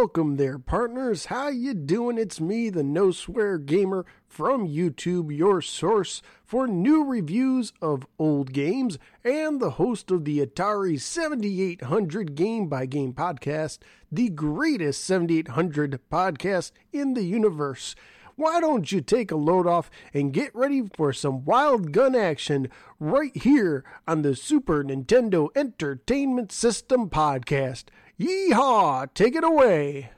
Welcome there, partners. How you doing? It's me, the No Swear Gamer from YouTube, your source for new reviews of old games, and the host of the Atari 7800 Game by Game podcast, the greatest 7800 podcast in the universe. Why don't you take a load off and get ready for some wild gun action right here on the Super Nintendo Entertainment System podcast? Yeehaw! Take it away!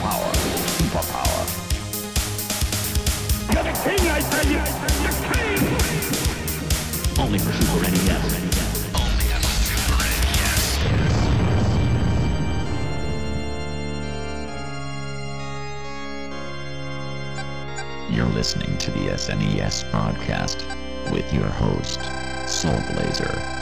Power. You're the king, I tell you! The king! Only for Super NES. You're listening to the SNES podcast with your host, Soul Blazer.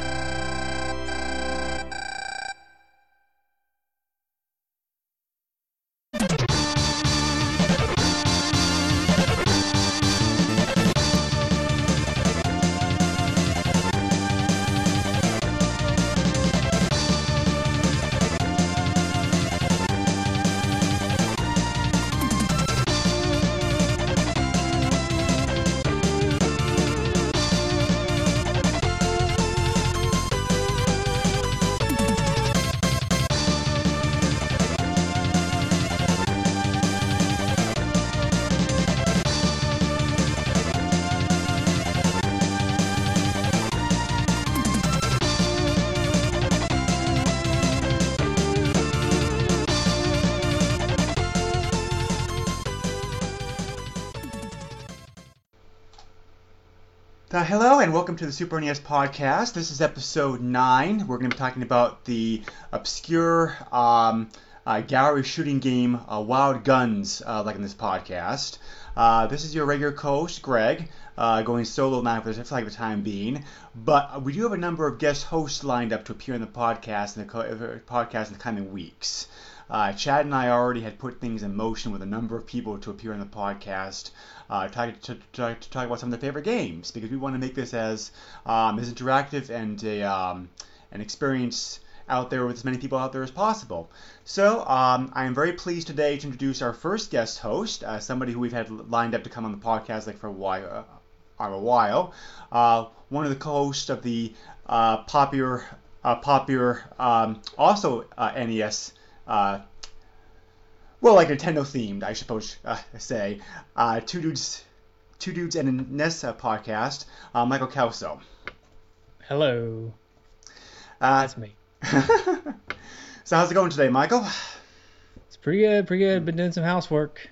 The Super NES podcast. This is episode nine. We're going to be talking about the obscure um, uh, gallery shooting game uh, Wild Guns, uh, like in this podcast. Uh, this is your regular co-host Greg, uh, going solo now for the time being. But we do have a number of guest hosts lined up to appear in the podcast in the co- uh, podcast in the coming weeks. Uh, Chad and I already had put things in motion with a number of people to appear on the podcast, uh, talk, to, to, to talk about some of their favorite games because we want to make this as um, as interactive and a, um, an experience out there with as many people out there as possible. So um, I am very pleased today to introduce our first guest host, uh, somebody who we've had lined up to come on the podcast like for a while. Uh, a while. Uh, one of the co-hosts of the uh, popular, uh, popular, um, also uh, NES uh, well, like Nintendo themed, I suppose uh, say. Uh, two dudes, two dudes and a NES uh, podcast. Uh, Michael Kelso. Hello, Uh, that's me. so how's it going today, Michael? It's pretty good, pretty good. Been doing some housework.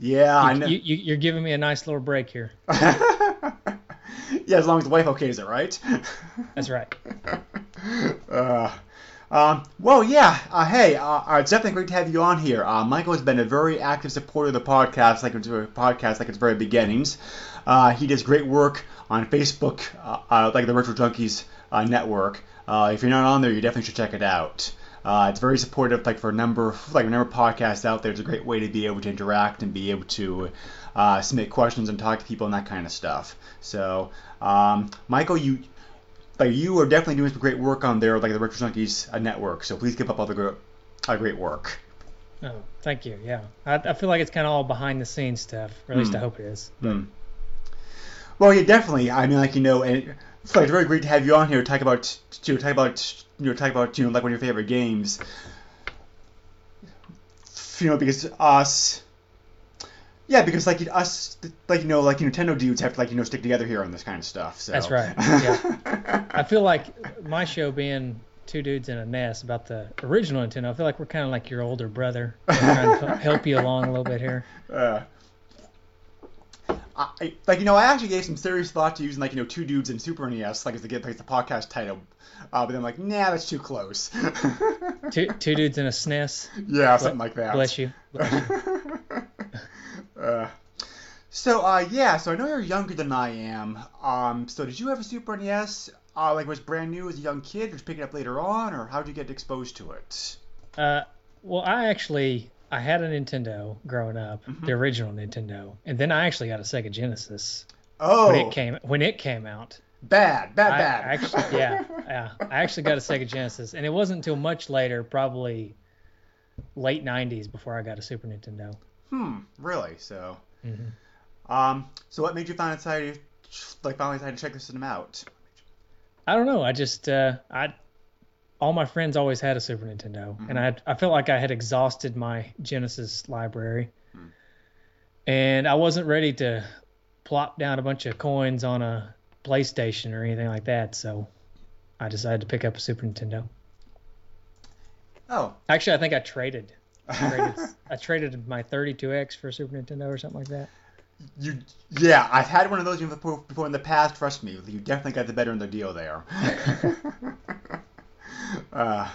Yeah, I You, know. you, you, you're giving me a nice little break here. yeah, as long as the wife okays it, right? That's right. um, well, yeah. Uh, hey, uh, uh, it's definitely great to have you on here. Uh, Michael has been a very active supporter of the podcast, like it's podcast, like its very beginnings. Uh, he does great work on Facebook, uh, like the Retro Junkies network. If you're not on there, you definitely should check it out. It's very supportive, like for a number, of, like a number of podcasts out there. It's a great way to be able to interact and be able to submit questions and talk to people and that kind of stuff. So, um, Michael, you like you are definitely doing some great work on there, like the Retro Junkies uh, network. So please keep up all the gr- uh, great work. Oh, thank you. Yeah, I, I feel like it's kind of all behind the scenes stuff, or at least I Hmm. hope it is. Hmm. Well, yeah, definitely. I mean, like you know, and it's like very great to have you on here to talk about to talk about you know talk about you know like one of your favorite games. You know, because us. Yeah, because like us, like you know, like Nintendo dudes have to like you know stick together here on this kind of stuff. So That's right, yeah. I feel like my show being two dudes in a NES about the original Nintendo. I feel like we're kind of like your older brother, trying to help you along a little bit here. Uh, I, like you know, I actually gave some serious thought to using like you know two dudes in Super NES, like as the get like the podcast title. Uh, but then I'm like, nah, that's too close. two two dudes in a SNES. Yeah, something like that. Bless you. Bless you. uh, so uh, yeah, so I know you're younger than I am. Um, so did you have a Super NES? Uh, like was brand new as a young kid, or just pick it up later on, or how did you get exposed to it? Uh, well, I actually I had a Nintendo growing up, Mm-hmm. the original Nintendo, and then I actually got a Sega Genesis Oh, when it came when it came out. bad, bad, I bad. actually, yeah, yeah. I actually got a Sega Genesis, and it wasn't until much later, probably late '90s, before I got a Super Nintendo. Hmm, really? So, mm-hmm. um, so what made you finally decide, to, like, finally decide to check this system out? I don't know. I just uh, I all my friends always had a Super Nintendo, and I had, I felt like I had exhausted my Genesis library, and I wasn't ready to plop down a bunch of coins on a PlayStation or anything like that. So I decided to pick up a Super Nintendo. Oh, Actually, I think I traded. I traded, I traded my 32X for Super Nintendo or something like that. you, yeah, I've had one of those before, before in the past. Trust me, you definitely got the better in the deal there. uh,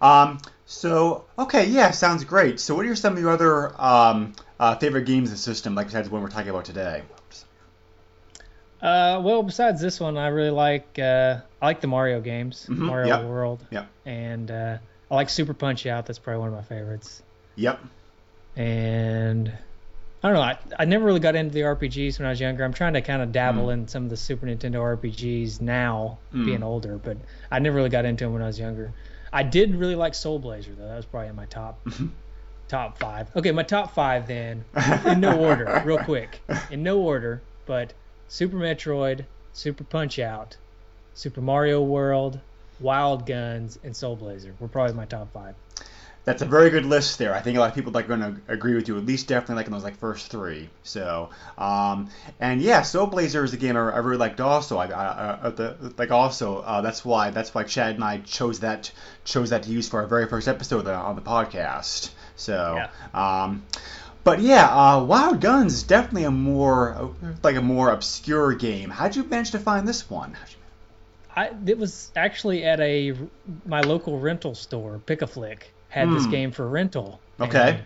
um, so okay, yeah, sounds great. So, what are some of your other um, uh, favorite games in the system, like besides the one we're talking about today? Uh, well, besides this one, I really like uh, I like the Mario games, Mhm, Mario yep. World, Yep. and uh, I like Super Punch Out. That's probably one of my favorites. Yep. And I don't know. I, I never really got into the RPGs when I was younger. I'm trying to kind of dabble Hmm. in some of the Super Nintendo RPGs now, Mm. being older, but I never really got into them when I was younger. I did really like Soul Blazer though. That was probably in my top top five. Okay, my top five then, in no order, real quick, in no order, but Super Metroid, Super Punch Out, Super Mario World, Wild Guns, and Soul Blazer were probably my top five. That's a very good list there. I think a lot of people like going to agree with you. At least definitely like in those like first three. So, um, and yeah, Soul Blazer is a game I, I really liked. Also, I, I, uh, the, like also uh, that's why that's why Chad and I chose that chose that to use for our very first episode on the podcast. So, um, but yeah, uh, Wild Guns is definitely a more like a more obscure game. How'd you manage to find this one? I it was actually at a my local rental store, Pick a Flick, had this Hmm. game for rental. Okay.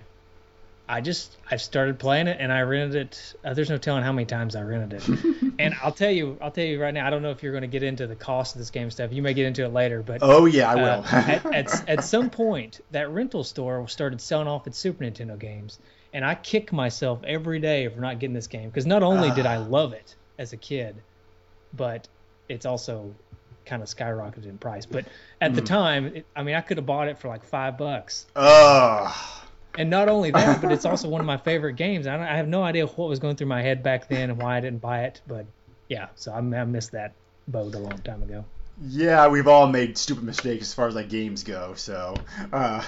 I just I started playing it and I rented it. Uh, there's no telling how many times I rented it. and I'll tell you, I'll tell you right now. I don't know if you're going to get into the cost of this game stuff. You may get into it later, but Oh yeah, I will. uh, at, at, at some point, that rental store started selling off its Super Nintendo games, and I kick myself every day for not getting this game because not only did I Ah. love it as a kid, but it's also kind of skyrocketed in price. But at Hmm. the time, it, I mean, I could have bought it for like five bucks. Ugh. And not only that, but it's also one of my favorite games. I, don't, I have no idea what was going through my head back then and why I didn't buy it, but yeah, so I, I missed that boat a long time ago. Yeah, we've all made stupid mistakes as far as like games go. So, uh,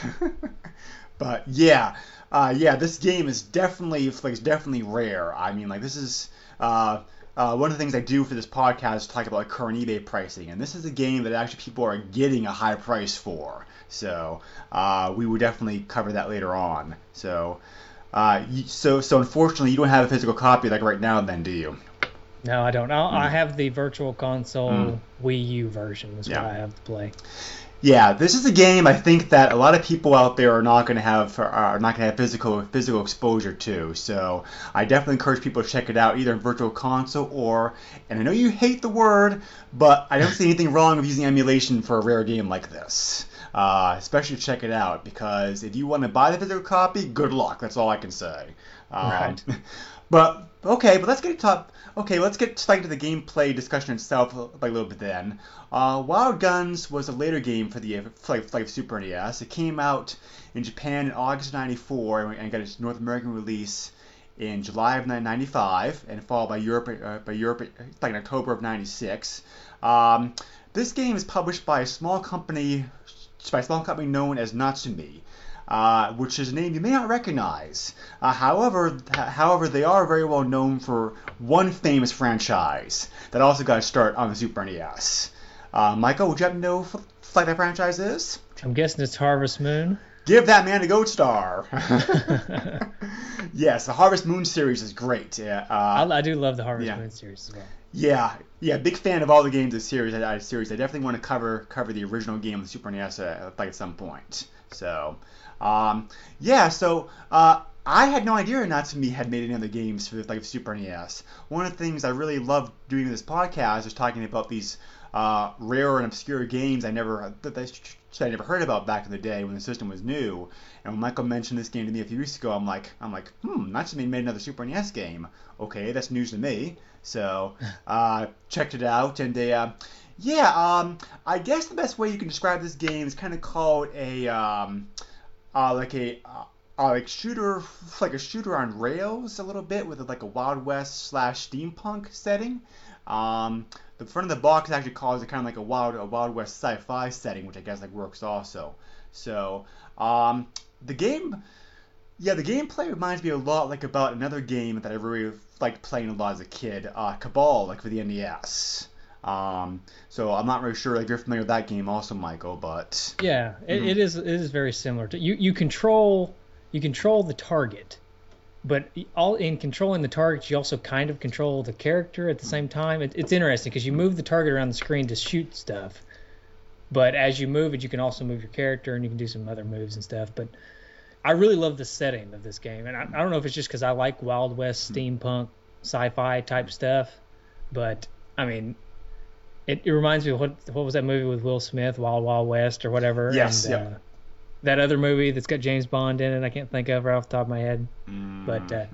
but yeah, uh, yeah, this game is definitely like it's definitely rare. I mean, like this is uh, uh, one of the things I do for this podcast is talk about current eBay pricing, and this is a game that actually people are getting a high price for. So uh, we will definitely cover that later on. So. Uh, you, so, so unfortunately, you don't have a physical copy like right now, then, do you? No, I don't. I'll, I Hmm. have the Virtual Console Wii U version. Is Yeah. what I have to play. Yeah, this is a game I think that a lot of people out there are not going to have are not going to have physical physical exposure to. So I definitely encourage people to check it out either in Virtual Console or, and I know you hate the word, but I don't see anything wrong with using emulation for a rare game like this. Uh, especially check it out because if you want to buy the physical copy, good luck. That's all I can say. Um, Right. But okay, but let's get to top. Okay, let's get straight to the gameplay discussion itself like a little bit then. Uh, Wild Guns was a later game for the for, like, like Super NES. It came out in Japan in August of '94 and got its North American release in July of 1995, and followed by Europe uh, by Europe like in October of '96. Um, this game is published by a small company by a small company known as Natsume uh, which is a name you may not recognize. Uh, however, however, they are very well known for one famous franchise that also got a start on the Super NES. Uh, Michael, would you happen to know what like that franchise is? I'm guessing it's Harvest Moon. Give that man a gold star. yes, the Harvest Moon series is great. Yeah, uh, I, I do love the Harvest yeah. Moon series as well. Yeah, yeah, big fan of all the games of the series. I, series. I definitely want to cover cover the original game of the Super NES uh, like at some point. So, um, yeah, so uh, I had no idea Natsume had made any other games for like Super NES. One of the things I really love doing in this podcast is talking about these uh, rare and obscure games I never that I never heard about back in the day when the system was new. And when Michael mentioned this game to me a few weeks ago, I'm like, I'm like, hmm, Natsume made another Super NES game. Okay, that's news to me. So uh, checked it out, and uh, yeah, um, I guess the best way you can describe this game is kind of called a um, uh, like a uh, like shooter, like a shooter on rails a little bit with like a Wild West slash steampunk setting. Um, the front of the box actually calls it kind of like a Wild a Wild West sci-fi setting, which I guess like works also. So um, the game, yeah, the gameplay reminds me a lot like about another game that I really liked playing a lot as a kid, uh, Cabal, like for the NES. Um, so I'm not really sure if you're familiar with that game, also, Michael. But yeah, it, mm-hmm. it is. It is very similar to you. You control you control the target, but all in controlling the target, you also kind of control the character at the same time. It, it's interesting because you move the target around the screen to shoot stuff, but as you move it, you can also move your character and you can do some other moves and stuff. But I really love the setting of this game, and I, I don't know if it's just because I like Wild West steampunk sci-fi type stuff, but I mean, it, it reminds me of what what was that movie with Will Smith, Wild Wild West or whatever. Yes. And, yep. uh, that other movie that's got James Bond in it, I can't think of right off the top of my head. Mm-hmm. But uh,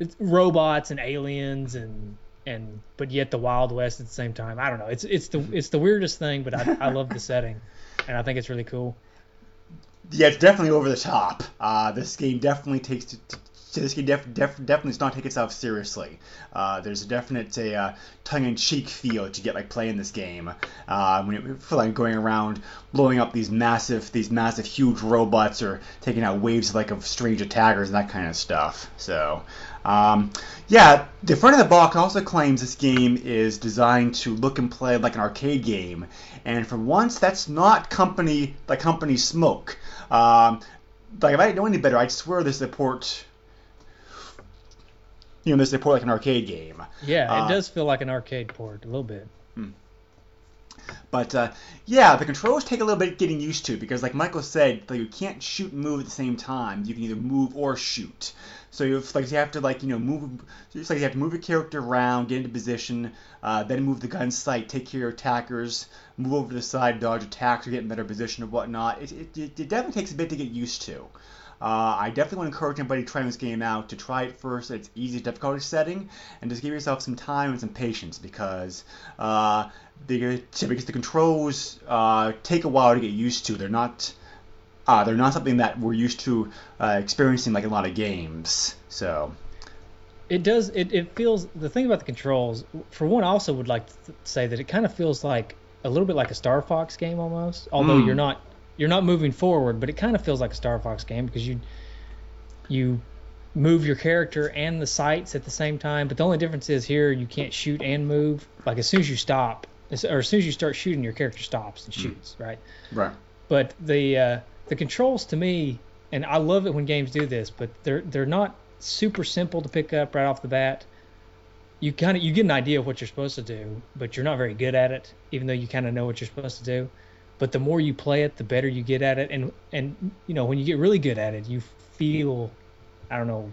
it's robots and aliens and and but yet the Wild West at the same time. I don't know. It's it's the it's the weirdest thing, but I I love the setting, and I think it's really cool. Yeah, it's definitely over the top. Uh, this game definitely takes t- t- this game def- def- definitely does not take itself seriously. Uh, there's a definite a, uh, tongue-in-cheek feel to get like playing this game uh, when you feel like going around blowing up these massive these massive huge robots or taking out waves like of strange attackers and that kind of stuff. So. Um, yeah, the front of the box also claims this game is designed to look and play like an arcade game, and for once, that's not company like company smoke. Um, like if I didn't know any better, I'd swear this support you know, this they port like an arcade game. Yeah, it uh, does feel like an arcade port a little bit. Hmm. But uh, yeah, the controls take a little bit getting used to because, like Michael said, like, you can't shoot and move at the same time. You can either move or shoot. So you have, like you have to like you know move. It's like you have to move your character around, get into position, uh, then move the gun sight, take care of attackers, move over to the side, dodge attacks, or get in better position or whatnot. It, it, it definitely takes a bit to get used to. Uh, I definitely want to encourage anybody trying this game out to try it first at its easy difficulty setting and just give yourself some time and some patience because uh, the, because the controls uh, take a while to get used to. They're not uh, they're not something that we're used to uh, experiencing like a lot of games. So it does it, it feels the thing about the controls for one I also would like to say that it kind of feels like a little bit like a Star Fox game almost although mm. you're not you're not moving forward, but it kind of feels like a Star Fox game because you you move your character and the sights at the same time. But the only difference is here you can't shoot and move. Like as soon as you stop, or as soon as you start shooting, your character stops and hmm. shoots. Mm. Right. Right. But the uh, the controls to me, and I love it when games do this, but they're they're not super simple to pick up right off the bat. You kind of you get an idea of what you're supposed to do, but you're not very good at it, even though you kind of know what you're supposed to do but the more you play it, the better you get at it. And and you know when you get really good at it, you feel, I don't know,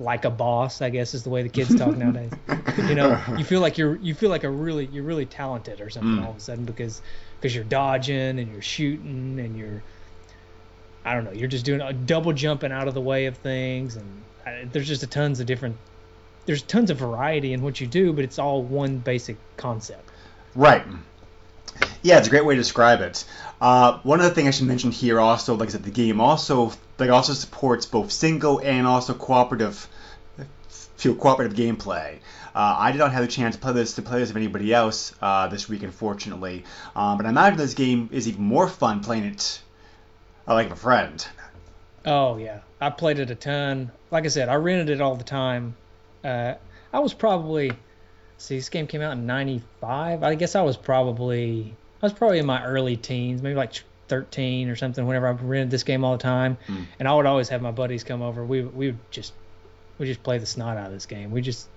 like a boss. I guess is the way the kids talk nowadays. You know, you feel like you're you feel like a really you're really talented or something mm. all of a sudden because because you're dodging and you're shooting and you're I don't know you're just doing a double jumping out of the way of things and I, there's just a tons of different there's tons of variety in what you do, but it's all one basic concept. Right. Yeah, it's a great way to describe it. Uh, one other thing I should mention here also, like I said, the game also like also supports both single and also cooperative feel cooperative gameplay. Uh, I did not have the chance to play this to play this with anybody else uh, this week, unfortunately. Um, but I imagine this game is even more fun playing it uh, like a friend. Oh yeah, I played it a ton. Like I said, I rented it all the time. Uh, I was probably see, this game came out in '95. I guess I was probably I was probably in my early teens, maybe like 13 or something. Whenever I rented this game all the time, Hmm. and I would always have my buddies come over. We we would just we just play the snot out of this game. We just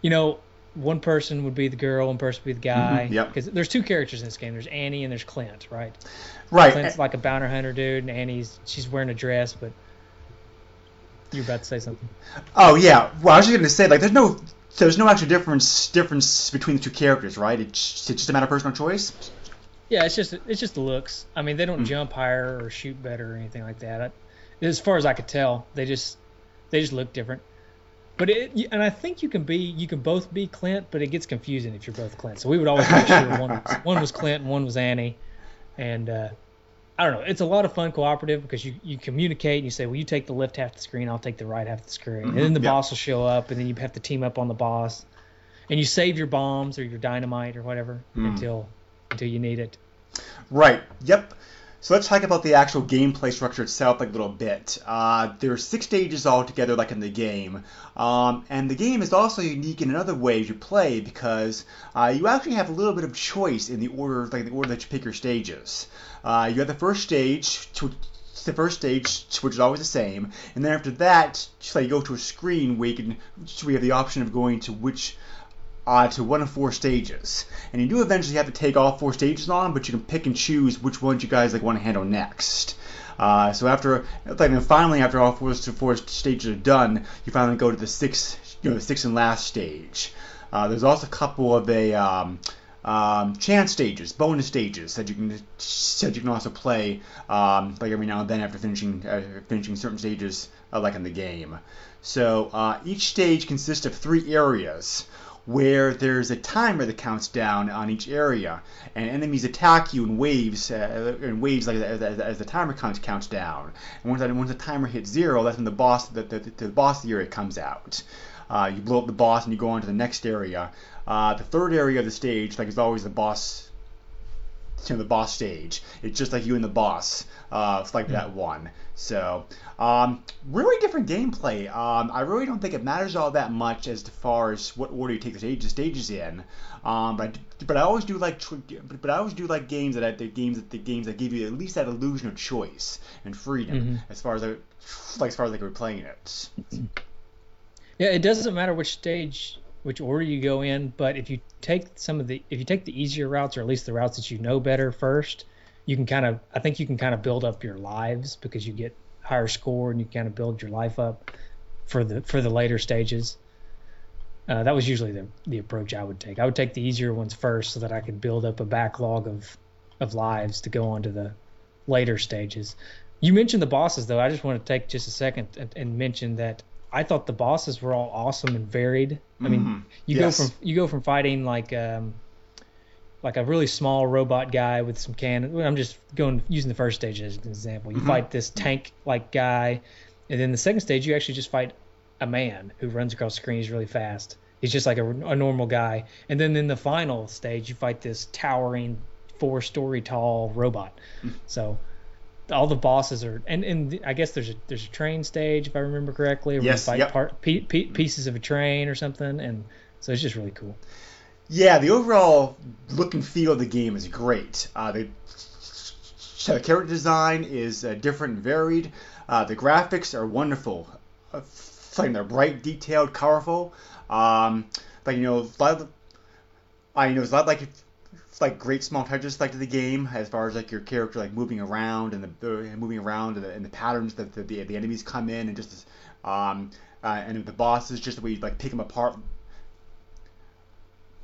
you know. One person would be the girl, one person would be the guy. Mhm, yep. Because there's two characters in this game. There's Annie and there's Clint, right? Right. Clint's like a bounty hunter dude, and Annie's she's wearing a dress, but you're about to say something. Oh yeah. Well, I was just gonna say like there's no there's no actual difference difference between the two characters, right? It's, it's just a matter of personal choice. Yeah, it's just it's just the looks. I mean, they don't jump higher or shoot better or anything like that. I, as far as I could tell, they just they just look different. But it and I think you can be you can both be Clint, but it gets confusing if you're both Clint. So we would always make sure one was, one was Clint and one was Annie, and uh, I don't know. It's a lot of fun cooperative because you, you communicate and you say, well, you take the left half of the screen, I'll take the right half of the screen, and then the mm-hmm. yeah. boss will show up, and then you have to team up on the boss, and you save your bombs or your dynamite or whatever mm. until until you need it. Right. Yep. So let's talk about the actual gameplay structure itself, like a little bit. Uh, are six stages altogether, like in the game, um, and the game is also unique in another way you play because uh, you actually have a little bit of choice in the order, like the order that you pick your stages. Uh, you have the first stage, to, the first stage, which is always the same, and then after that, so you go to a screen where you can, so we have the option of going to which uh, to one of four stages. And you do eventually have to take all four stages on, but you can pick and choose which ones you guys like want to handle next. Uh, so after, then finally, after all four, four stages are done, you finally go to the sixth, you know, the sixth and last stage. Uh, there's also a couple of a um, um, chance stages, bonus stages that you can that you can also play um, like every now and then after finishing uh, finishing certain stages uh, like in the game. So uh, each stage consists of three areas where there's a timer that counts down on each area, and enemies attack you in waves, uh, in waves like as, as, as the timer counts counts down. And once that once the timer hits zero, that's when the boss the, the, the boss of the area comes out. Uh, you blow up the boss and you go on to the next area. Uh, the third area of the stage, like is always the boss you know, the boss stage. It's just like you and the boss. Uh, it's like that one. So, um, really different gameplay. Um, I really don't think it matters all that much as to far as what order you take the stages, stages in. Um, but but I always do like but I always do like games that the games that the games that give you at least that illusion of choice and freedom as far as I, like as far as like we're playing it. Yeah, it doesn't matter which stage, which order you go in, but if you take some of the if you take the easier routes or at least the routes that you know better first, you can kind of I think you can kind of build up your lives because you get higher score and you kind of build your life up for the for the later stages. Uh, that was usually the the approach I would take. I would take the easier ones first so that I could build up a backlog of of lives to go on to the later stages. You mentioned the bosses though. I just want to take just a second and, and mention that I thought the bosses were all awesome and varied. I mean, Mhm. you Yes. go from you go from fighting like um, like a really small robot guy with some cannon. I'm just going using the first stage as an example. You mm-hmm. fight this tank like guy, and then the second stage you actually just fight a man who runs across the screen. He's really fast. He's just like a, a normal guy. And then in the final stage you fight this towering four story tall robot. Mm. So all the bosses are and, and I guess there's a there's a train stage if I remember correctly where Yes, you fight yep. part pe- pe- pieces of a train or something and so it's just really cool. Yeah, the overall look and feel of the game is great. Uh, the, the character design is uh, different and varied. Uh, the graphics are wonderful. Uh, like they're bright, detailed, colorful. Um, like you know, I you know, it's a lot like like great small touches like to the game as far as like your character like moving around and the uh, moving around and the, and the patterns that the, the, the enemies come in and just um, uh, and the bosses just the way you like pick them apart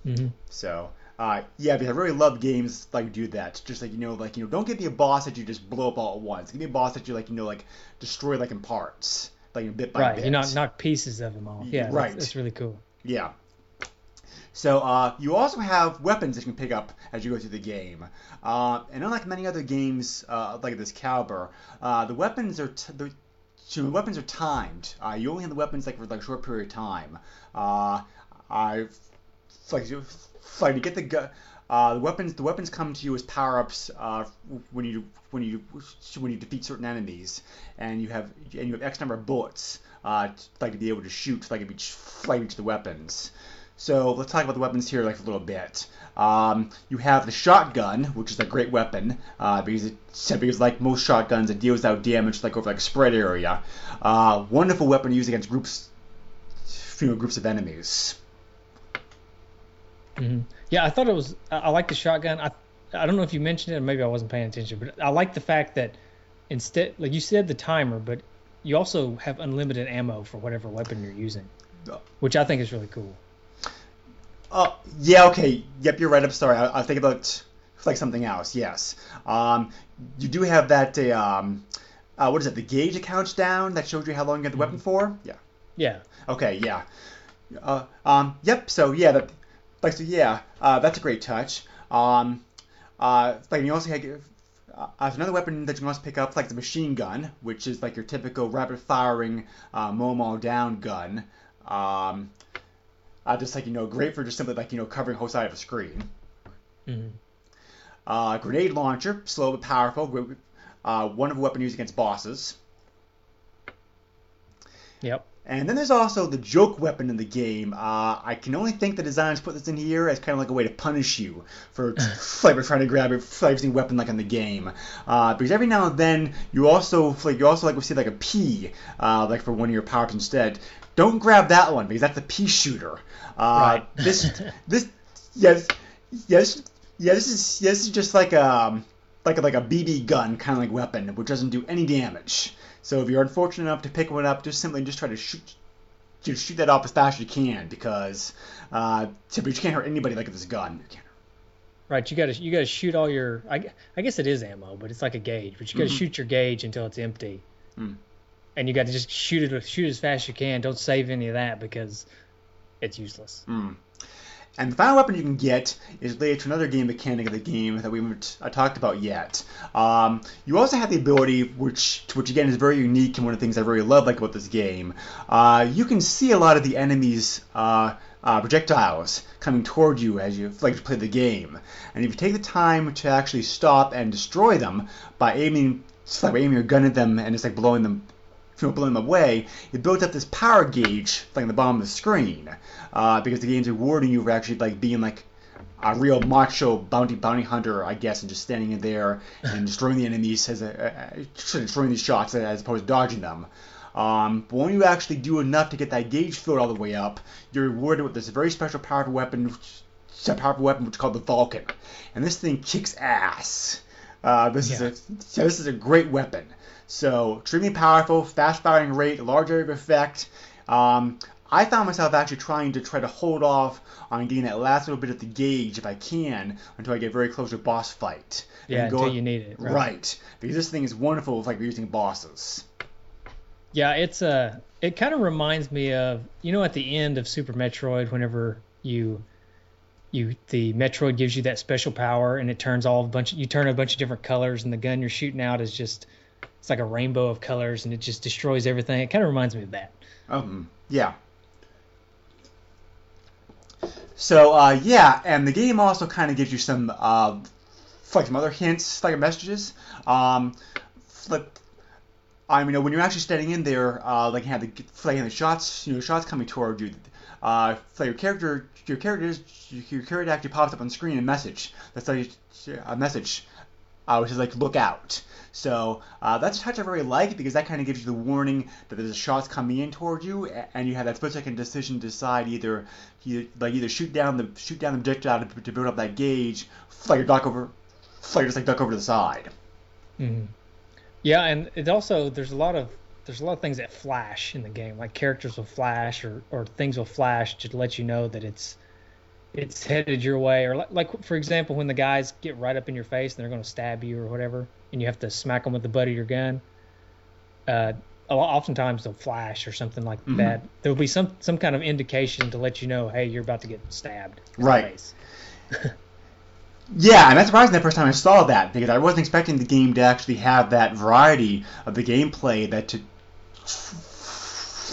hmm so, uh, yeah, because I really love games like do that. Just like you know, like you know, don't give me a boss that you just blow up all at once. Give me a boss that you like, you know, like destroy like in parts, like you know, bit by Right, bit. you knock knock pieces of them off. Yeah, Right. That's, really cool. Yeah. So uh, you also have weapons that you can pick up as you go through the game, uh, and unlike many other games uh, like this caliber, uh, the weapons are t- the, weapons are timed. Uh, you only have the weapons like for like a short period of time. Uh, I like you- like to get the gu- uh, the weapons. The weapons come to you as power ups uh, when you when you when you defeat certain enemies, and you have and you have X number of bullets uh, like to be able to shoot like each like each of the weapons. So let's talk about the weapons here like a little bit. Um, you have the shotgun, which is a great weapon uh, because it because like most shotguns, it deals out damage like over like a spread area. Uh, wonderful weapon to use against groups, you know, groups of enemies. Mm-hmm. Yeah, I thought it was. I, I like the shotgun. I I don't know if you mentioned it, or maybe I wasn't paying attention, but I like the fact that instead, like you said, the timer, but you also have unlimited ammo for whatever weapon you're using, which I think is really cool. Uh, yeah, okay. Yep, you're right. I'm sorry. I, I think about like something else. Yes. Um, you do have that. Uh, um, uh, what is it? The gauge that counts down that shows you how long you have the weapon for. Yeah. Yeah. Okay. Yeah. Uh, um. Yep. So yeah. That. Like so. Yeah. Uh, that's a great touch. Um. Uh. Like you also have. Uh, another weapon that you can also pick up, like the machine gun, which is like your typical rapid-firing uh, mow 'em all down gun. Um, uh, just like you know, great for just simply like you know covering whole side of a screen. Mm-hmm. Uh, grenade launcher, slow but powerful. Uh, wonderful weapon used against bosses. Yep. And then there's also the joke weapon in the game. Uh, I can only think the designers put this in here as kind of like a way to punish you for like trying to grab a flavor weapon like in the game. Uh, because every now and then you also like you also like we see like a P uh, like for one of your powers instead. Don't grab that one because that's a pea shooter. Uh, Right. this this yes yes yeah this is yeah, this is just like a like a, like a BB gun kind of like weapon which doesn't do any damage. So if you're unfortunate enough to pick one up, just simply just try to shoot just shoot that off as fast as you can because uh, typically you can't hurt anybody like with this gun. You can't. Right. You gotta you gotta shoot all your. I, I guess it is ammo, but it's like a gauge. But you gotta Mhm. shoot your gauge until it's empty. Mm. And you got to just shoot it shoot as fast as you can. Don't save any of that because it's useless. Mm. And the final weapon you can get is related to another game mechanic of the game that we haven't uh, talked about yet. Um, you also have the ability, which which again is very unique and one of the things I really love like about this game. Uh, you can see a lot of the enemies' uh, uh, projectiles coming toward you as you like to play the game. And if you take the time to actually stop and destroy them by aiming, like aiming your gun at them and just like blowing them you know, blowing them away, it builds up this power gauge like on the bottom of the screen. Uh, because the game's rewarding you for actually like being like a real macho bounty bounty hunter, I guess, and just standing in there and destroying the enemies as a, uh, destroying these shots as opposed to dodging them. Um, but when you actually do enough to get that gauge filled all the way up, you're rewarded with this very special powerful weapon, a powerful weapon which is called the Vulcan, and this thing kicks ass. Uh, this Yeah. is a so this is a great weapon. So extremely powerful, fast firing rate, large area of effect. Um, I found myself actually trying to try to hold off on getting that last little bit of the gauge if I can until I get very close to a boss fight. Yeah, go- until you need it. Right. Because this thing is wonderful for like we're using bosses. Yeah, it's uh it kind of reminds me of you know at the end of Super Metroid whenever you you the Metroid gives you that special power and it turns all a bunch you turn a bunch of different colors and the gun you're shooting out is just it's like a rainbow of colors and it just destroys everything. It kind of reminds me of that. Um, yeah. So uh, yeah, and the game also kind of gives you some uh, like some other hints, like messages. Um. I mean, when you're actually standing in there, uh, like you have the the shots, you know, shots coming toward you. Uh, like your character, your character, your character actually pops up on screen a message that's a message, uh, which is like look out. So uh, that's a touch I really like because that kind of gives you the warning that there's shots coming in toward you, and you have that split second decision to decide either, like either shoot down the shoot down the projectile to, to build up that gauge, fly your duck over, fly your just like duck over to the side. Mm-hmm. Yeah, and it also there's a lot of there's a lot of things that flash in the game. Like characters will flash or, or things will flash to let you know that it's it's headed your way. Or like, like for example, when the guys get right up in your face and they're going to stab you or whatever, and you have to smack them with the butt of your gun. Uh, a oftentimes they'll flash or something like Mhm. that. There will be some some kind of indication to let you know, hey, you're about to get stabbed. Right. Yeah, and that's surprising the first time I saw that because I wasn't expecting the game to actually have that variety of the gameplay that to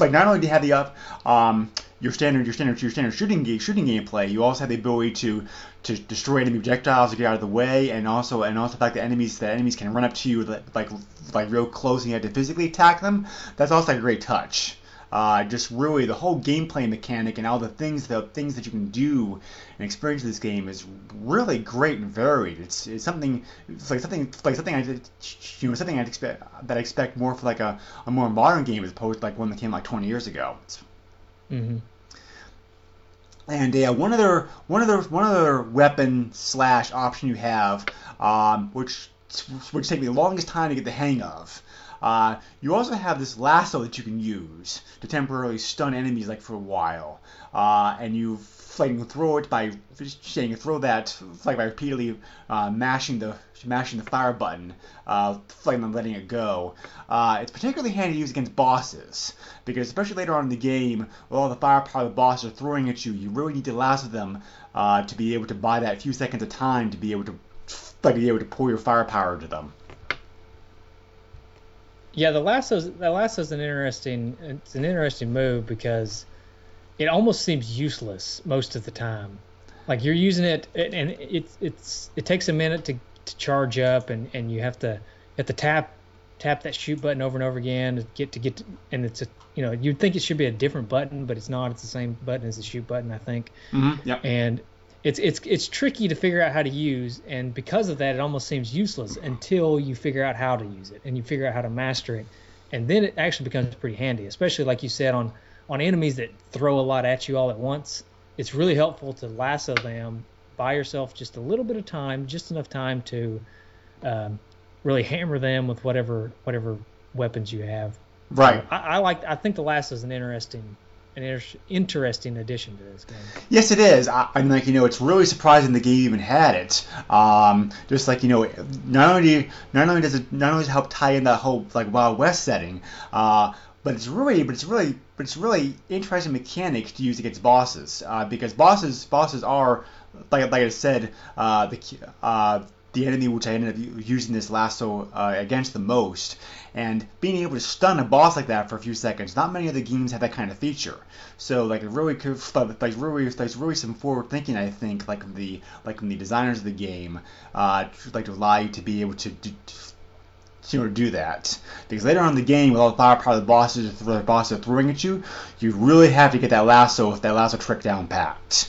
like not only do you have the up um, your standard your standard your standard shooting game shooting gameplay, you also have the ability to to destroy enemy projectiles to get out of the way, and also and also the fact that enemies that enemies can run up to you like like, real close and you have to physically attack them. That's also a great touch. uh, just really the whole gameplay mechanic and all the things the things that you can do and experience in this game is really great and varied. It's, it's something it's like something like something I you know something I expect that I expect more for like a, a more modern game as opposed to like one that came like 20 years ago. Mm-hmm. And yeah, one other one other one other weapon slash option you have, um, which which take me the longest time to get the hang of. Uh, you also have this lasso that you can use to temporarily stun enemies like for a while, uh, and you can throw it by you throw that like by repeatedly uh, mashing the mashing the fire button, uh, and letting it go. Uh, it's particularly handy to use against bosses because especially later on in the game, with all the firepower the bosses are throwing at you, you really need to lasso them uh, to be able to buy that few seconds of time to be able to like be able to pour your firepower to them. Yeah, the lasso's the lasso's an interesting it's an interesting move because it almost seems useless most of the time. Like you're using it and it's it's it takes a minute to, to charge up and, and you have to you have to tap tap that shoot button over and over again to get to get to, and it's a you know you'd think it should be a different button but it's not it's the same button as the shoot button I think Mm-hmm. Yep. and it's it's it's tricky to figure out how to use and because of that it almost seems useless until you figure out how to use it and you figure out how to master it. And then it actually becomes pretty handy especially like you said on on enemies that throw a lot at you all at once. It's really helpful to lasso them buy yourself just a little bit of time just enough time to um, really hammer them with whatever whatever weapons you have. Right. I, I like I think the lasso is an interesting an inter- interesting addition to this game Yes, it is. I, I'm like, you know, it's really surprising the game even had it. Um, just like, you know, not only not only does it not only help tie in that whole like Wild West setting, uh, but it's really but it's really but it's really interesting mechanics to use against bosses uh, because bosses bosses are like like I said uh, the uh, the enemy which I ended up using this lasso uh, against the most. And being able to stun a boss like that for a few seconds, not many other games have that kind of feature. So like it really could, like really, there's really some forward thinking I think, like the like from the designers of the game, uh, like to allow you to be able to. do you know, do that because later on in the game, with all the firepower the bosses, the bosses are throwing at you, you really have to get that lasso if that lasso trick down pat.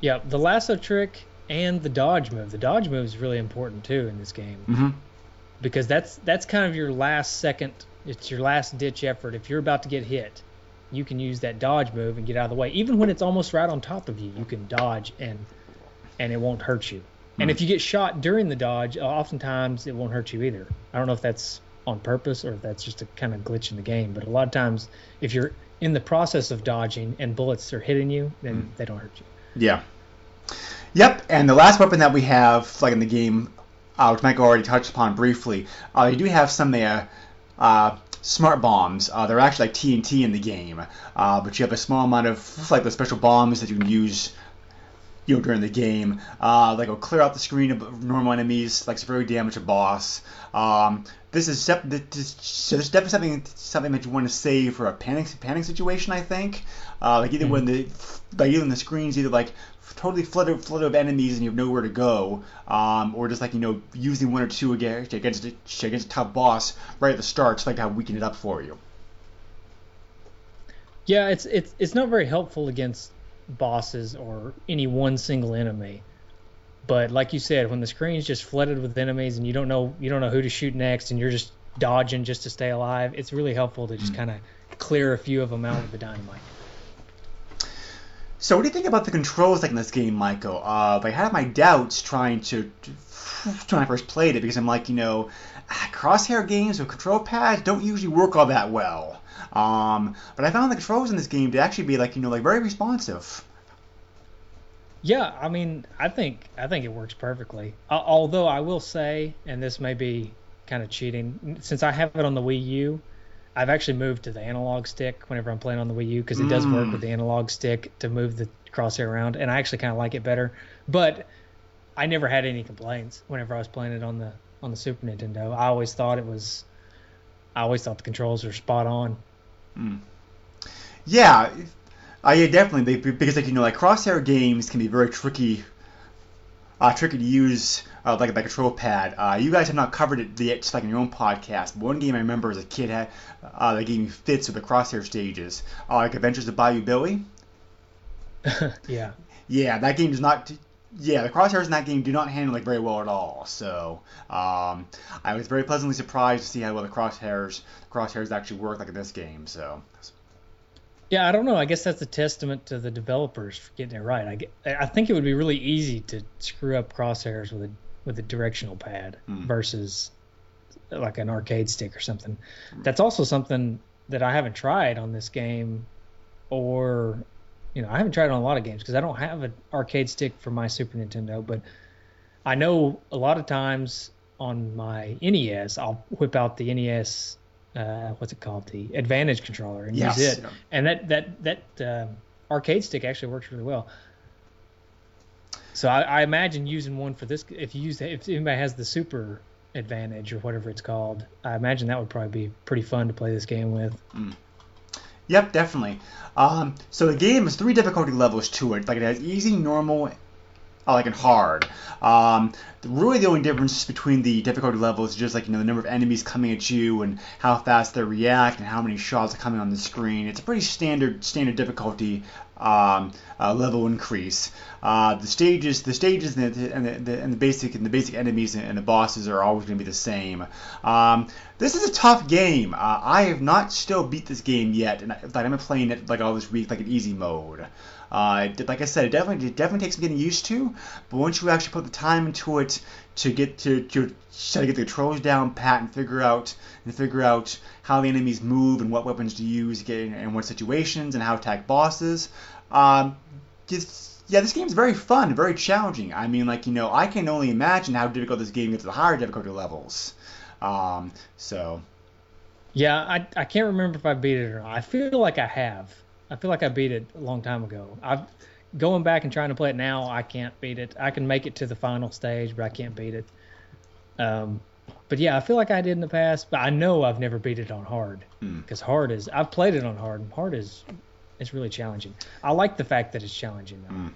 Yeah, the lasso trick and the dodge move. The dodge move is really important too in this game Mm-hmm. Because that's that's kind of your last second. It's your last ditch effort. If you're about to get hit, you can use that dodge move and get out of the way. Even when it's almost right on top of you, you can dodge and and it won't hurt you. And if you get shot during the dodge, uh, oftentimes it won't hurt you either. I don't know if that's on purpose or if that's just a kind of glitch in the game. But a lot of times, if you're in the process of dodging and bullets are hitting you, then they don't hurt you. Yeah. Yep, and the last weapon that we have, like in the game, uh, which Michael already touched upon briefly, uh, you do have some uh, uh, smart bombs. Uh, they're actually like TNT in the game, uh, but you have a small amount of like the special bombs that you can use. You know, during the game, uh, like it'll clear out the screen of normal enemies, like severely damage a boss. Um, this is sep- this, so this is definitely something something that you want to save for a panic panic situation. I think, uh, like either when the like when the screen's either like totally flooded flooded of enemies and you have nowhere to go, um, or just like you know using one or two against against a, against a tough boss right at the start, just like how weaken it up for you. Yeah, it's it's it's not very helpful against bosses or any one single enemy. But like you said, when the screen's just flooded with enemies and you don't know you don't know who to shoot next and you're just dodging just to stay alive, it's really helpful to just kind of clear a few of them out with the dynamite. So what do you think about the controls like in this game, Michael? Uh, I had my doubts trying to, to when I first played it because I'm like, you know, ah, crosshair games with control pads don't usually work all that well. Um, but I found the controls in this game to actually be like, you know, like very responsive. Yeah, I mean, I think I think it works perfectly. Uh, although I will say, and this may be kind of cheating, since I have it on the Wii U, I've actually moved to the analog stick whenever I'm playing on the Wii U because it does work with the mm. analog stick to move the crosshair around, and I actually kind of like it better. But I never had any complaints whenever I was playing it on the on the Super Nintendo. I always thought it was, I always thought the controls were spot on. Hmm. Yeah, I yeah, definitely. They, because like you know, like crosshair games can be very tricky. Uh, tricky to use uh, like a control pad. Uh, you guys have not covered it yet, just like in your own podcast. But one game I remember as a kid had uh, that gave me fits with the crosshair stages, uh, like Adventures of Bayou Billy. yeah. Yeah, that game does not. Yeah, the crosshairs in that game do not handle it very well at all. So um, I was very pleasantly surprised to see how well the crosshairs crosshairs actually work like in this game. So Yeah, I don't know. I guess that's a testament to the developers for getting it right. I, get, I think it would be really easy to screw up crosshairs with a with a directional pad Hmm. versus like an arcade stick or something. That's also something that I haven't tried on this game, or you know, I haven't tried on a lot of games because I don't have an arcade stick for my Super Nintendo. But I know a lot of times on my NES, I'll whip out the NES. Uh, what's it called? The Advantage controller and Yes, use it, yeah. and that that that um arcade stick actually works really well. So I, I imagine using one for this. If you use if anybody has the Super Advantage or whatever it's called, I imagine that would probably be pretty fun to play this game with. Yep, definitely. Um, so the game has three difficulty levels to it. Like it has easy, normal, uh, like and hard. Um, really, the only difference between the difficulty levels is just like you know the number of enemies coming at you and how fast they react and how many shots are coming on the screen. It's a pretty standard standard difficulty um, uh, level increase. Uh, the stages, the stages, and the, and the, and the basic and the basic enemies and, the bosses are always going to be the same. Um, this is a tough game. Uh, I have not still beat this game yet, and I, I'm playing it like all this week, like in easy mode. Uh, like I said, it definitely it definitely takes some getting used to, but once you actually put the time into it to get to to try to get the controls down pat and figure out and figure out how the enemies move and what weapons to use in, in what situations and how to attack bosses. Um, just yeah, this game's very fun, very challenging. I mean, like you know, I can only imagine how difficult this game gets at the higher difficulty levels. Um, so Yeah, I I can't remember if I beat it or not. I feel like I have. I feel like I beat it a long time ago. I've going back and trying to play it now. I can't beat it. I can make it to the final stage, but I can't beat it. Um, but yeah, I feel like I did in the past. But I know I've never beat it on hard because hard is. I've played it on hard, and hard is it's really challenging. I like the fact that it's challenging though.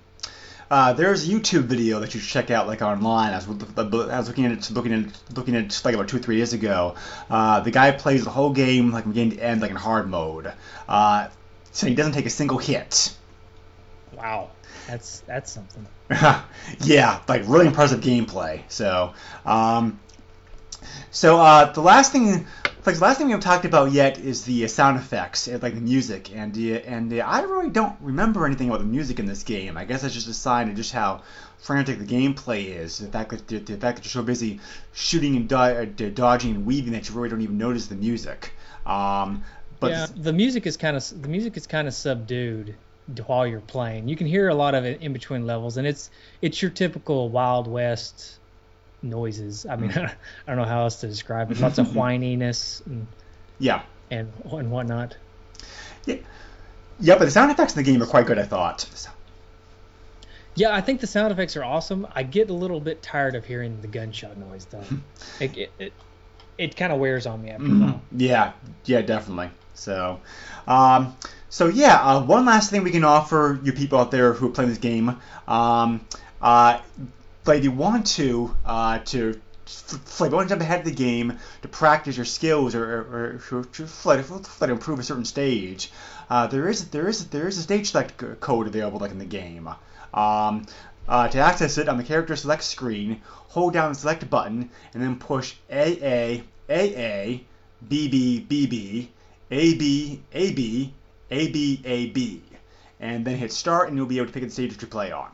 Uh, there's a YouTube video that you should check out, like online. I was, I was looking at it, looking at, looking at it like about two, three years ago. Uh, the guy plays the whole game like from beginning to end, like in hard mode. Uh, so he doesn't take a single hit. Wow, that's that's something. yeah, like really impressive gameplay. So, um, so uh, the last thing, like the last thing we haven't talked about yet is the uh, sound effects, like the music, and uh, and uh, I really don't remember anything about the music in this game. I guess that's just a sign of just how frantic the gameplay is. The fact that the, the fact that you're so busy shooting and do- dodging and weaving that you really don't even notice the music. Um, but yeah, the music is kind of the music is kind of subdued while you're playing. You can hear a lot of it in between levels, and it's it's your typical Wild West noises. I mean, I don't know how else to describe it. Lots of whininess and yeah. and, and whatnot. Yeah, Yeah, but the sound effects in the game are quite good, I thought. Yeah, I think the sound effects are awesome. I get a little bit tired of hearing the gunshot noise though. it it, it, it kind of wears on me after a mm-hmm. while. Yeah, yeah, definitely. So, um, so yeah, uh, one last thing we can offer you people out there who are playing this game, um, uh, but if you want to, uh, to f- like, want to jump ahead of the game to practice your skills or, or, or to, to, to, to improve a certain stage, uh, there is there is there is a stage select code available like in the game. Um, uh, to access it on the character select screen, hold down the select button and then push AA, AA, BB, BB, AB, AB, AB, AB, and then hit start and you'll be able to pick the stage to play on.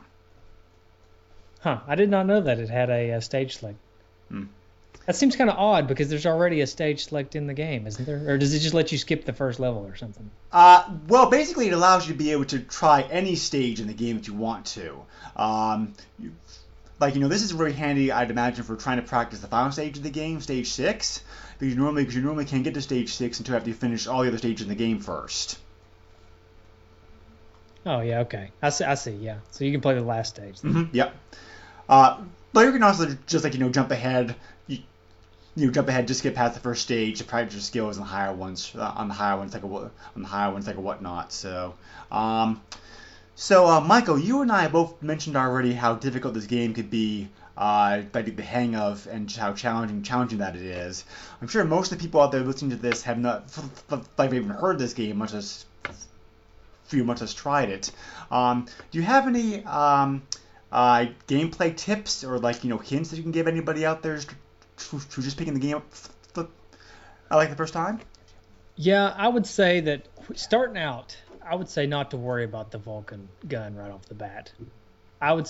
Huh? I did not know that it had a, uh stage select. Hmm. That seems kind of odd because there's already a stage select in the game, isn't there? Or does it just let you skip the first level or something? Uh, well, basically, it allows you to be able to try any stage in the game that you want to. Um, you, like you know, this is very handy, I'd imagine, for trying to practice the final stage of the game, stage six, because you normally because you normally can't get to stage six until after you finish all the other stages in the game first. Oh yeah, okay. I see. I see. Yeah. So you can play the last stage. Mm-hmm. Yep. Uh, but you can also just like you know jump ahead. You, you jump ahead, just get past the first stage to practice your skills on the higher ones. Uh, on the higher ones, like a on the higher ones, like a whatnot. So, um, So, uh, Michael, you and I both mentioned already how difficult this game could be uh, like the hang of and how challenging challenging that it is. I'm sure most of the people out there listening to this have not like even heard this game, much as few much as tried it. Um, do you have any um, uh, gameplay tips or like you know hints that you can give anybody out there who's just picking the game up I like the first time? Yeah, I would say that starting out, I would say not to worry about the Vulcan gun right off the bat. I would,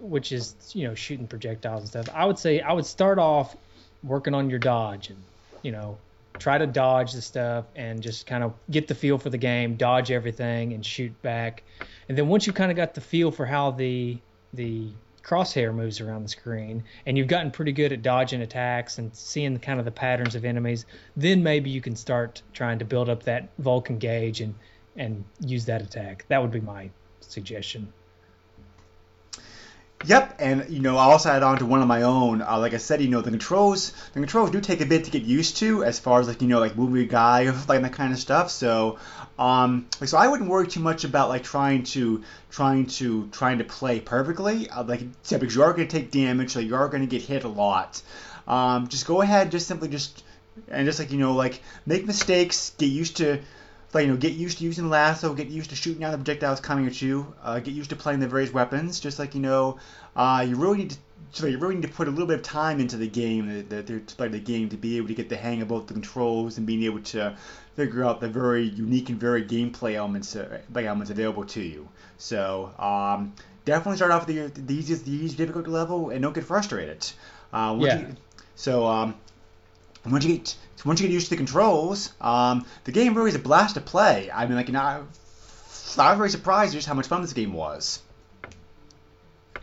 which is you know shooting projectiles and stuff. I would say I would start off working on your dodge and you know try to dodge the stuff and just kind of get the feel for the game, dodge everything and shoot back. And then once you kind of got the feel for how the the crosshair moves around the screen and you've gotten pretty good at dodging attacks and seeing kind of the patterns of enemies, then maybe you can start trying to build up that Vulcan gauge and and use that attack. That would be my suggestion. Yep, and you know, I also add on to one of my own. Uh, like I said, you know, the controls, the controls do take a bit to get used to, as far as like you know, like moving a guy, like that kind of stuff. So, um, like, so I wouldn't worry too much about like trying to, trying to, trying to play perfectly. Uh, like, yeah, because you are going to take damage, so you are going to get hit a lot. Um, just go ahead, just simply just, and just like you know, like make mistakes, get used to like you know, get used to using the lasso, get used to shooting out the projectiles coming at you, uh, get used to playing the various weapons. Just like you know, uh, you really need to. So you really need to put a little bit of time into the game, the, the, play the game, to be able to get the hang of both the controls and being able to figure out the very unique and very gameplay elements, uh, elements available to you. So um, definitely start off with the, the easiest, the easiest difficulty level, and don't get frustrated. Uh, yeah. You, so um, once you get once you get used to the controls, um, the game really is a blast to play. I mean, like, you know, I, I was very surprised just how much fun this game was.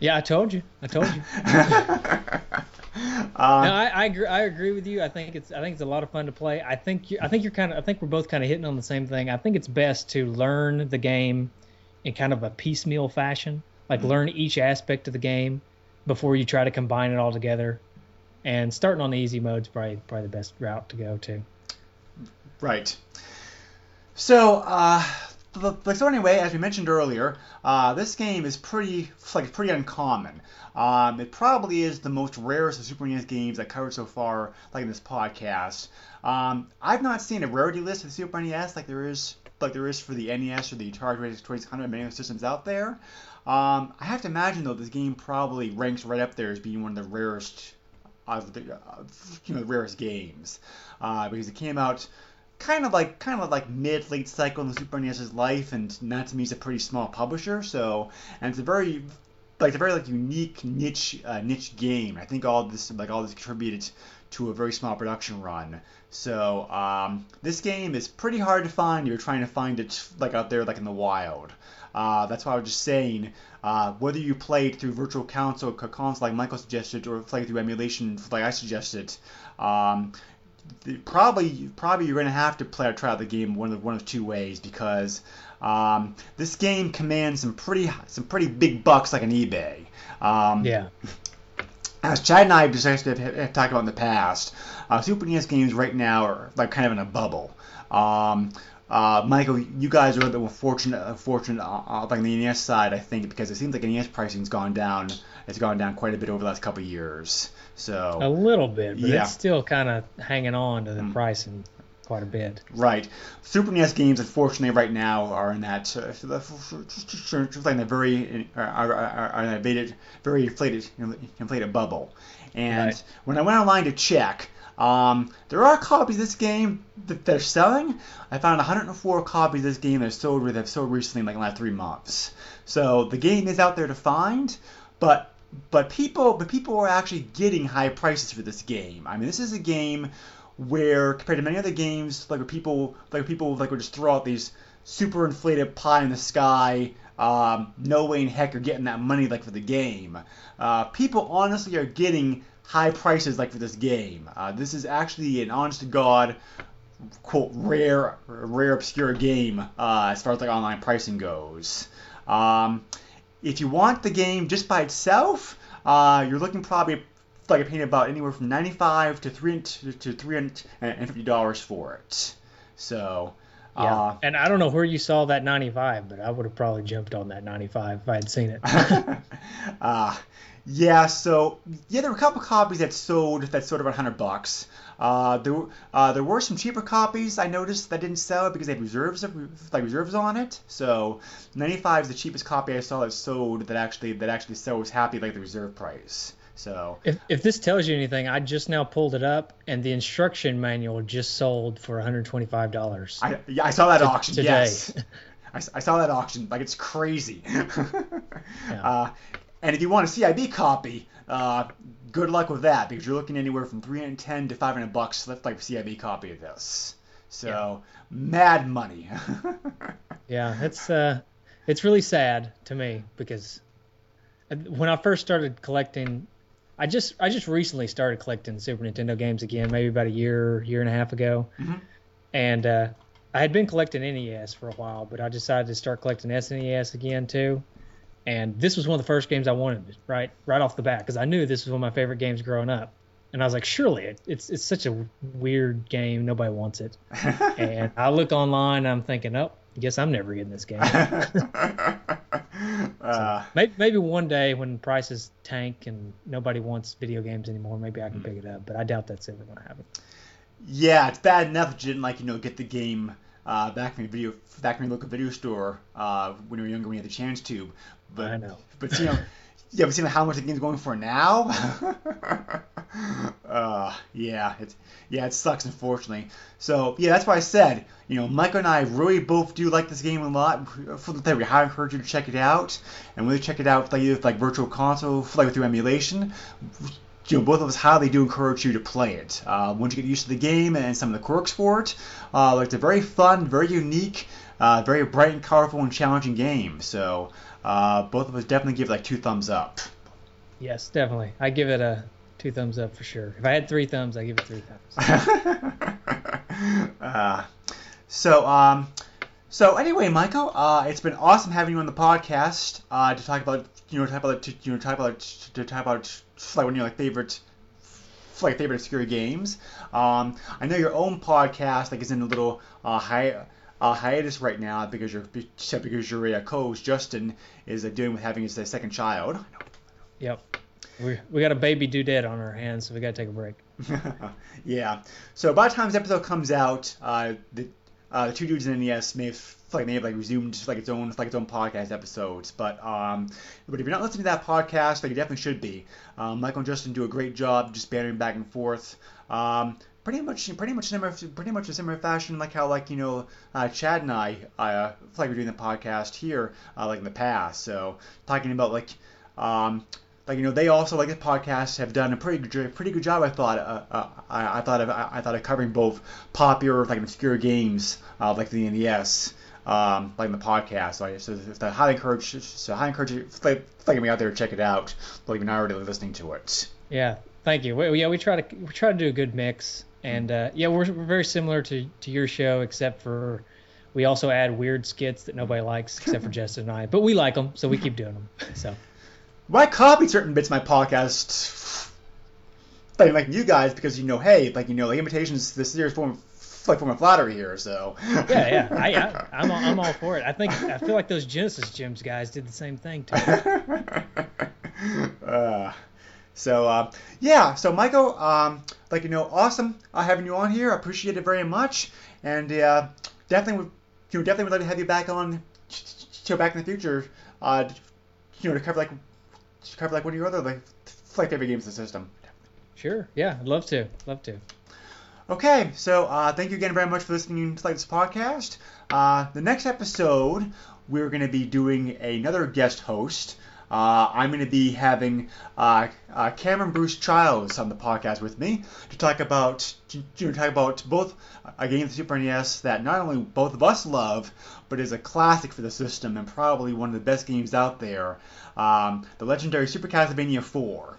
Yeah, I told you. I told you. Uh, no, I, I, agree. I agree with you. I think it's. I think it's a lot of fun to play. I think. You, I think you're kind of. I think we're both kind of hitting on the same thing. I think it's best to learn the game in kind of a piecemeal fashion. Like mm-hmm. learn each aspect of the game before you try to combine it all together and starting on easy mode is probably probably the best route to go to. Right. So, uh, so anyway, as we mentioned earlier, uh, this game is pretty like pretty uncommon. Um, it probably is the most rarest of Super NES games I covered so far, like in this podcast. Um, I've not seen a rarity list of the Super NES like there is like there is for the NES or the Atari 2600 and many other systems out there. Um, I have to imagine though this game probably ranks right up there as being one of the rarest of the uh, you know rarest games uh, because it came out kind of like kind of like mid late cycle in the Super NES's life, and Natsume is a pretty small publisher, so and it's a very like a very like unique niche uh, niche game. I think all this like all this contributed to a very small production run. So um, this game is pretty hard to find. You're trying to find it like out there like in the wild. Uh, that's why I was just saying, uh, whether you play it through virtual console, console like Michael suggested, or play through emulation like I suggested, um, probably probably you're going to have to play or try out the game one of one of two ways because um, this game commands some pretty some pretty big bucks like an eBay. Um, yeah. As Chad and I have, discussed, have talked about in the past, uh, Super NES games right now are like kind of in a bubble. Um, uh, Michael, you guys are a little bit more fortunate, uh, fortunate uh, uh, like the NES side, I think, because it seems like NES pricing's gone down. It's gone down quite a bit over the last couple of years. So a little bit, but yeah. it's still kind of hanging on to the mm. pricing quite a bit. Right. Super NES games, unfortunately, right now are in that uh, like a very are, are, are in a very inflated inflated bubble. And right. when I went online to check, um, there are copies of this game that they're selling. I found 104 copies of this game that have sold that have sold recently in like the last three months. So the game is out there to find, but but people but people are actually getting high prices for this game. I mean, this is a game where compared to many other games, like where people like people like would just throw out these super inflated pie in the sky. Um, no way in heck are getting that money like for the game. Uh, people honestly are getting high prices like for this game. Uh, this is actually an honest to god quote rare rare obscure game uh, as far as like online pricing goes. Um, if you want the game just by itself, uh, you're looking probably like paying about anywhere from 95 to three to 350 dollars for it. So Yeah. Uh, and I don't know where you saw that 95, but I would have probably jumped on that 95 if I had seen it. uh, yeah, so yeah, there were a couple copies that sold that sold around 100 bucks. Uh, there, uh, there were some cheaper copies I noticed that didn't sell because they had reserves like reserves on it. So 95 is the cheapest copy I saw that sold that actually that actually sold was happy like the reserve price. So if, if this tells you anything, I just now pulled it up, and the instruction manual just sold for $125. I yeah I saw that auction. today. Yes, I, I saw that auction. Like it's crazy. uh, and if you want a CIB copy, uh, good luck with that because you're looking anywhere from 310 to 500 bucks. That's like a CIB copy of this. So mad money. Yeah, it's uh, it's really sad to me because when I first started collecting, I just I just recently started collecting Super Nintendo games again, maybe about a year year and a half ago, Mhm. and uh, I had been collecting NES for a while, but I decided to start collecting SNES again too. And this was one of the first games I wanted, right, right off the bat, because I knew this was one of my favorite games growing up. And I was like, surely it, it's it's such a weird game, nobody wants it. and I look online, I'm thinking, oh, I guess I'm never getting this game. uh, maybe, maybe one day when prices tank and nobody wants video games anymore, maybe I can pick it up. But I doubt that's ever going to happen. yeah, it's bad enough that you didn't like you know get the game uh, back from your video back from your local video store uh, when you were younger when you had the chance to. But I know. But you know, yeah, but see how much the game's going for now. uh, yeah, it's yeah, it sucks unfortunately. So yeah, that's why I said you know Michael and I really both do like this game a lot. For the we highly encourage you to check it out, and when you check it out like either like virtual console, like through emulation. You know, both of us highly do encourage you to play it. Uh, once you get used to the game and some of the quirks for it, uh, like it's a very fun, very unique, uh, very bright and colorful and challenging game. So uh, both of us definitely give like two thumbs up. Yes, definitely. I give it a two thumbs up for sure. If I had three thumbs, I give it three thumbs. uh, so, um, so anyway, Michael, uh, it's been awesome having you on the podcast uh, to talk about, you know, talk about, to, you know, talk about, to talk about like one of your like favorite, like favorite obscure games. Um, I know your own podcast like is in a little uh, hi- uh, hiatus right now because your because your uh, co-host Justin is uh, dealing with having his uh, second child. Yep. We we got a baby due dead on our hands, so we got to take a break. yeah. So by the time this episode comes out, uh, the uh, the two dudes in NES may have like may have like resumed like its own like its own podcast episodes. But um, but if you're not listening to that podcast, like you definitely should be. Um, Michael and Justin do a great job just bantering back and forth. Um, pretty much pretty much similar pretty much a similar fashion like how like you know uh, Chad and I uh, like we're doing the podcast here uh, like in the past. So talking about like um, like you know they also like the podcast have done a pretty good pretty good job I thought uh, uh, I, I thought of I, I thought of covering both popular like obscure games uh, like the NES um, like in the podcast so I so, so highly encourage so highly encourage you like, like me out there check it out like even already listening to it Yeah, thank you. We, yeah, we try to we try to do a good mix, and uh, yeah, we're, we're very similar to to your show, except for we also add weird skits that nobody likes, except for Justin and I. But we like them, so we keep doing them. So why copy certain bits of my podcast like, like you guys because you know hey like you know like imitations the serious form of like form of flattery here so yeah, yeah, I, I I'm all, I'm all for it. I think I feel like those Genesis Gems guys did the same thing too. uh, so uh, yeah, so Michael, um, like you know, awesome uh, having you on here. I appreciate it very much, and uh, definitely, would, you know, definitely would love to have you back on, you know, back in the future, uh, you know, to cover like, to cover like one of your other like, like favorite games in the system. Sure, yeah, I'd love to, love to. Okay, so uh, thank you again very much for listening to like this podcast. Uh, the next episode, we're going to be doing another guest host. Uh, I'm going to be having uh, uh, Cameron Bruce Childs on the podcast with me to talk about to, to talk about both a game of the Super NES that not only both of us love, but is a classic for the system and probably one of the best games out there, um, the legendary Super Castlevania 4.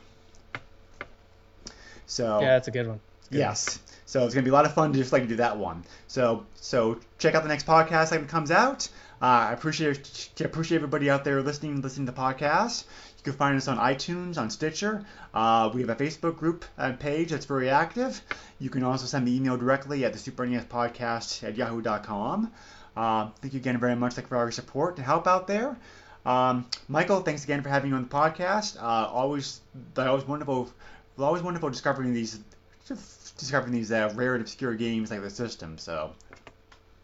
So Yeah, that's a good one. Good Yes. So it's gonna be a lot of fun to just like do that one. So so check out the next podcast when it comes out. Uh, I appreciate appreciate everybody out there listening listening to the podcast. You can find us on iTunes, on Stitcher. Uh, we have a Facebook group and page that's very active. You can also send me email directly at the Super NES Podcast at yahoo.com. Uh, thank you again very much for all your support and help out there. Um, Michael, thanks again for having me on the podcast. Uh, always, always wonderful, always wonderful discovering these, discovering these uh, rare and obscure games like the system. So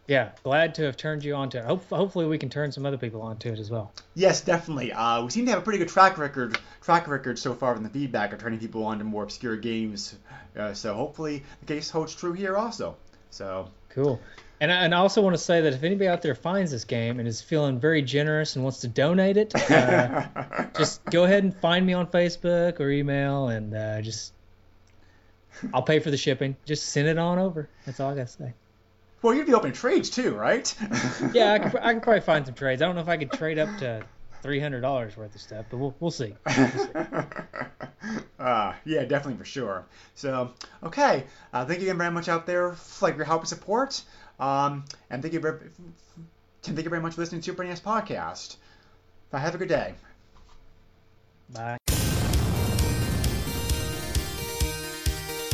yeah, glad to have turned you onto it. Hope, hopefully, we can turn some other people onto it as well. Yes, definitely. Uh, we seem to have a pretty good track record track record so far in the feedback of turning people onto more obscure games. Uh, so hopefully, the case holds true here also. So cool. And I, and I also want to say that if anybody out there finds this game and is feeling very generous and wants to donate it, uh, just go ahead and find me on Facebook or email, and uh, just I'll pay for the shipping. Just send it on over. That's all I gotta say. Well, you'd be open to trades too, right? yeah, I could, I could probably find some trades. I don't know if I could trade up to three hundred dollars worth of stuff, but we'll we'll see. We'll see. uh, yeah, definitely for sure. So, okay, uh, thank you again very much out there for like your help and support, um, and thank you very, thank you very much for listening to Super NES podcast. have a good day. Bye.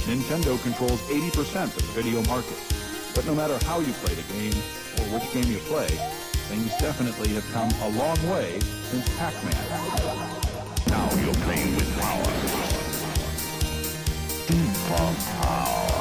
Nintendo controls 80% of the video market. But no matter how you play the game, or which game you play, things definitely have come a long way since Pac-Man. Now you're playing with power. Super power.